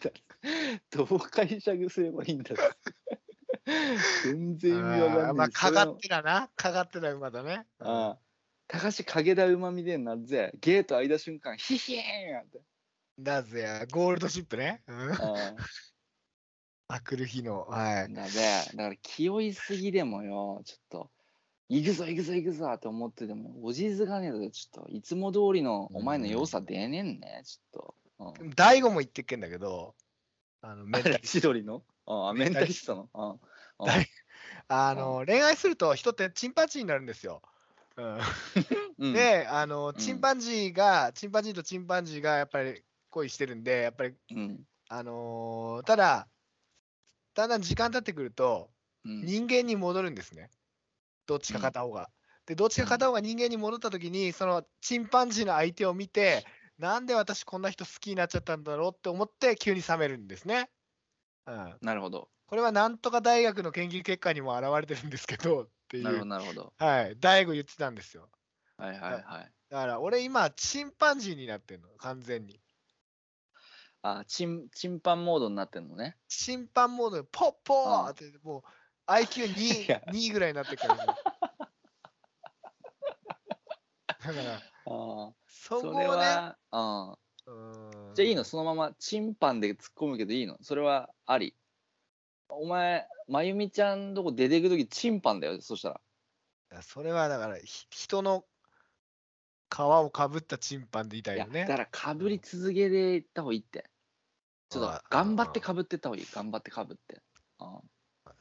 どう解釈すればいいんだ 全然意味わかんない。あーまあ、かがそれのってたな。かがってた馬だね。ああ高橋影田馬みでになるぜ。ゲート開いた瞬間、ヒヒーンって。だぜや、ゴールドシップね。うん。ああ くる日の。はい。あだぜ。だから気負いすぎでもよ、ちょっと、行くぞ行くぞ行くぞって思ってても、おじずがねえとちょっと、いつも通りのお前の良さ出ねえんね、ちょっと。うん、大悟も言ってっけんだけど、あの、メンタリ千鳥の？ああ、メンタリストの？ああ大 あの、恋愛すると人ってチンパンジーになるんですよ。で、あの、んチンパンジーが、チンパンジーとチンパンジーがやっぱり恋してるんで、やっぱり、うん。あのーただ、だんだん時間経ってくると、うん。人間に戻るんですね。どっちか片方が。で、どっちか片方が人間に戻った時に、そのチンパンジーの相手を見て、なんで私こんな人好きになっちゃったんだろうって思って急に冷めるんですね。うん。なるほど。これはなんとか大学の研究結果にも表れてるんですけど、っていなるほど、う。なるほど。はい。大悟言ってたんですよ。はいはいはい。だから俺今、チンパンジーになってんの、完全に。あ、チン、チンパンモードになってんのね。チンパンモードでポッポーって、もう IQ2 いや2ぐらいになってるから、ね。だから、ああ。そこをね、それは、ああ。うんじゃあいいの？そのままチンパンで突っ込むけどいいの？それはあり。お前、まゆみちゃんとこ出てくときチンパンだよ、そしたら。いやそれはだから、ひ人の皮をかぶったチンパンでいたいや、いよね。だからかぶり続けていった方がいいって。ちょっあと頑張ってかぶってった方がいい。頑張ってかぶって。あ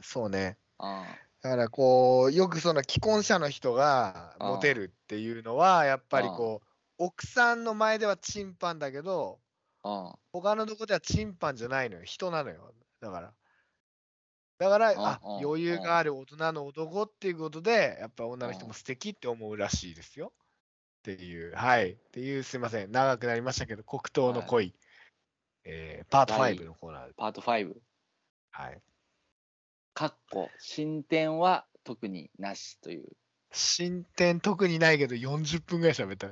そうね。あ。あだからこう、よくその既婚者の人がモテるっていうのは、やっぱりこう、奥さんの前ではチンパンだけど、他のとこではチンパンじゃないのよ。人なのよ。だから。だから、あ余裕がある大人の男っていうことで、やっぱ女の人あも素敵って思うらしいですよ。っていう、はい。っていう、すいません。長くなりましたけど、黒糖の恋、えーパート第5のコーナーで。パート5。はい。かっこ、進展は特になしという。進展特にないけど、40分ぐらい喋った。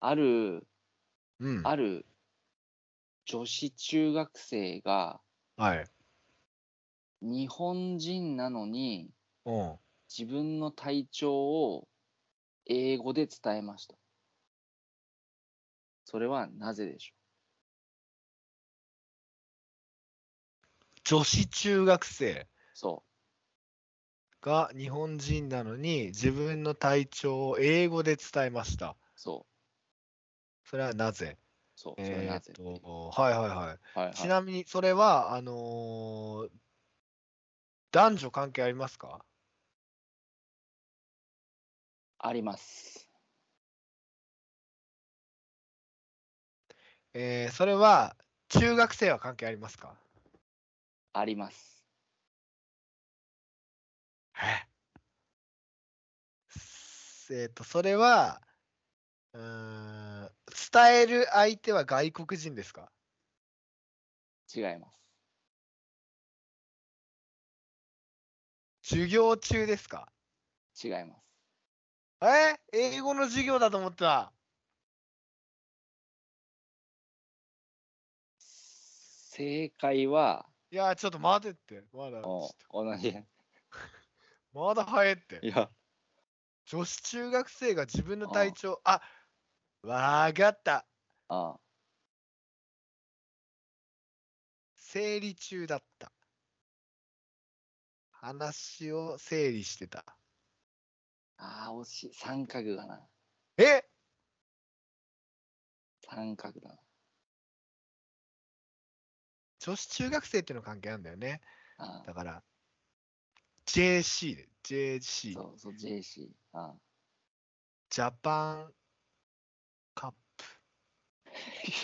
ある、うん。ある女子中学生がはい。日本人なのにうん。自分の体調を英語で伝えました。それはなぜでしょ女子中学生が日本人なのに自分の体調を英語で伝えました。う、そそれはなぜ？そう、それはなぜ？えーはいはいはい。はいはい。ちなみに、それは、あのー男女関係ありますか？あります。えーそれは、中学生は関係ありますか？あります。えすえーっと、それは、うーん、伝える相手は外国人ですか？違います。授業中ですか？違います。え？英語の授業だと思った。正解は、いや、ちょっと待てって。まだ、ちょおっと同じ。まだ早いってい。や、女子中学生が自分の体調、あわかった。あ生理中だった。話を整理してた。あー、惜しい。三角だな。え？三角だな。女子中学生っていうの関係あるんだよね。あだから、JC で、JC ー、そうそう、JC。あジャパンカップ、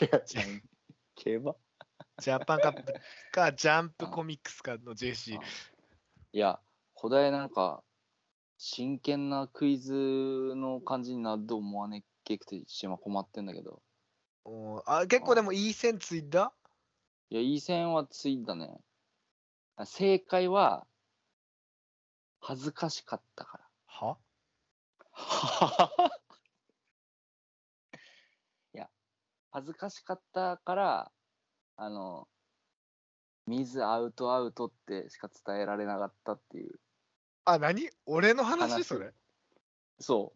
ーいや、じゃあ競馬ジャパンカップか、ジャンプコミックスかの JC あ。いや、古代なんか、真剣なクイズの感じになると思わねっけくて、今困ってんだけど。おーあ結構でもいい線ついた？いや、いい線はついたね。あ正解は、恥ずかしかったから。は？いや、恥ずかしかったから、あの、水アウトアウトってしか伝えられなかったっていう。あ、何？俺の話？話それ？そ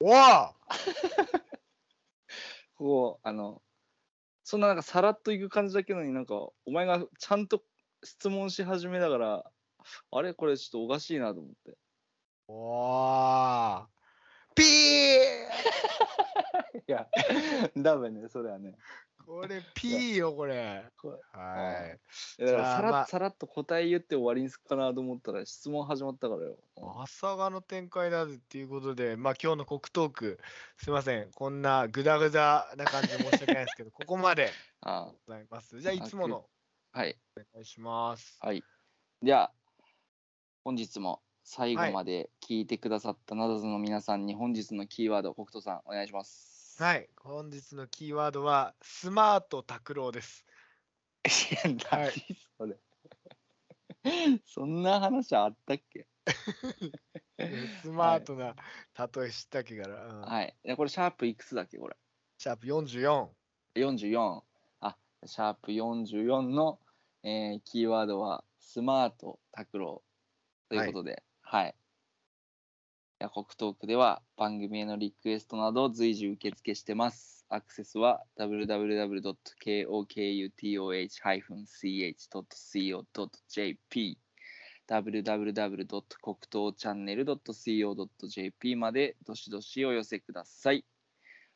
う。おわ こう、あの、そんななんかさらっといく感じだけどになんか、お前がちゃんと質問し始めだから、あれ？これちょっとおかしいなと思って。おーピーいや、ダメね、それはね。これピーよ、これ。はい。らさら,、さらっと答え言って終わりにすっかなと思ったら質問始まったからよ。まさかの展開だぜっていうことで、まあ今日の国トーク、すいません、こんなグダグダな感じで申し訳ないですけど、ここまであございます。じゃあ、いつものあはい。お願いします。はい。じゃあ、本日も最後はいまで聞いてくださったなどの皆さんに本日のキーワード、北斗さん、お願いします。はい、本日のキーワードは、スマート拓郎です。いや、何はいそれ。そんな話あったっけ？スマートな例え知ったっけから、うんはい。これ、シャープいくつだっけこれ？シャープ44。44。あ、シャープ44の、えーキーワードは、スマート拓郎ということで、はい。ヤコクトークでは番組へのリクエストなど随時受付してます。アクセスは www.kokuth-ch.co.jp www. 黒糖チャンネル .co.jp までどしどしお寄せください。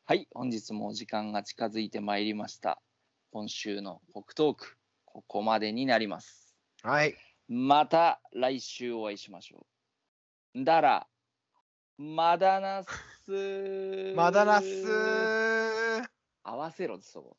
はい、本日もお時間が近づいてまいりました。今週の北トーク、ここまでになります。はい。また来週お会いしましょう。だら、まだなっすまだなっすー。合わせろそこ。